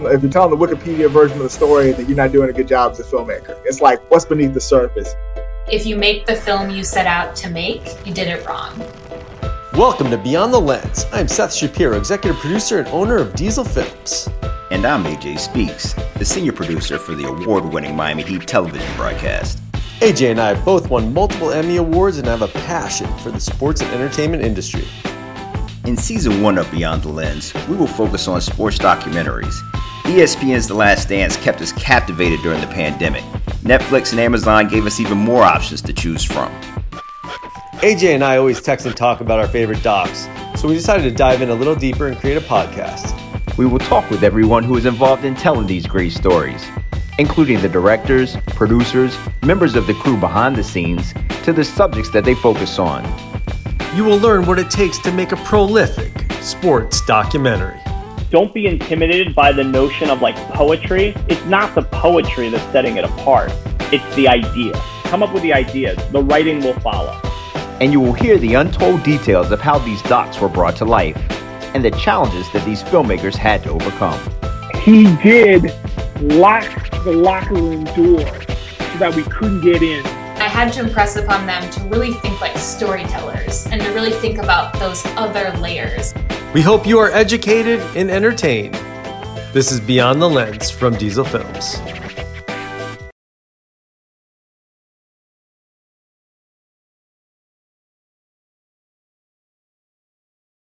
if you're telling the Wikipedia version of the story, then you're not doing a good job as a filmmaker. It's like what's beneath the surface. If you make the film you set out to make, you did it wrong. Welcome to Beyond the Lens. I'm Seth Shapiro, executive producer and owner of Diesel Films. And I'm AJ Speaks, the senior producer for the award winning Miami Heat television broadcast. AJ and I both won multiple Emmy Awards and have a passion for the sports and entertainment industry. In season one of Beyond the Lens, we will focus on sports documentaries. ESPN's The Last Dance kept us captivated during the pandemic. Netflix and Amazon gave us even more options to choose from. AJ and I always text and talk about our favorite docs, so we decided to dive in a little deeper and create a podcast. We will talk with everyone who is involved in telling these great stories, including the directors, producers, members of the crew behind the scenes, to the subjects that they focus on. You will learn what it takes to make a prolific sports documentary. Don't be intimidated by the notion of like poetry. It's not the poetry that's setting it apart, it's the idea. Come up with the ideas, the writing will follow and you will hear the untold details of how these docs were brought to life and the challenges that these filmmakers had to overcome. He did lock the locker room door so that we couldn't get in. I had to impress upon them to really think like storytellers and to really think about those other layers. We hope you are educated and entertained. This is Beyond the Lens from Diesel Films.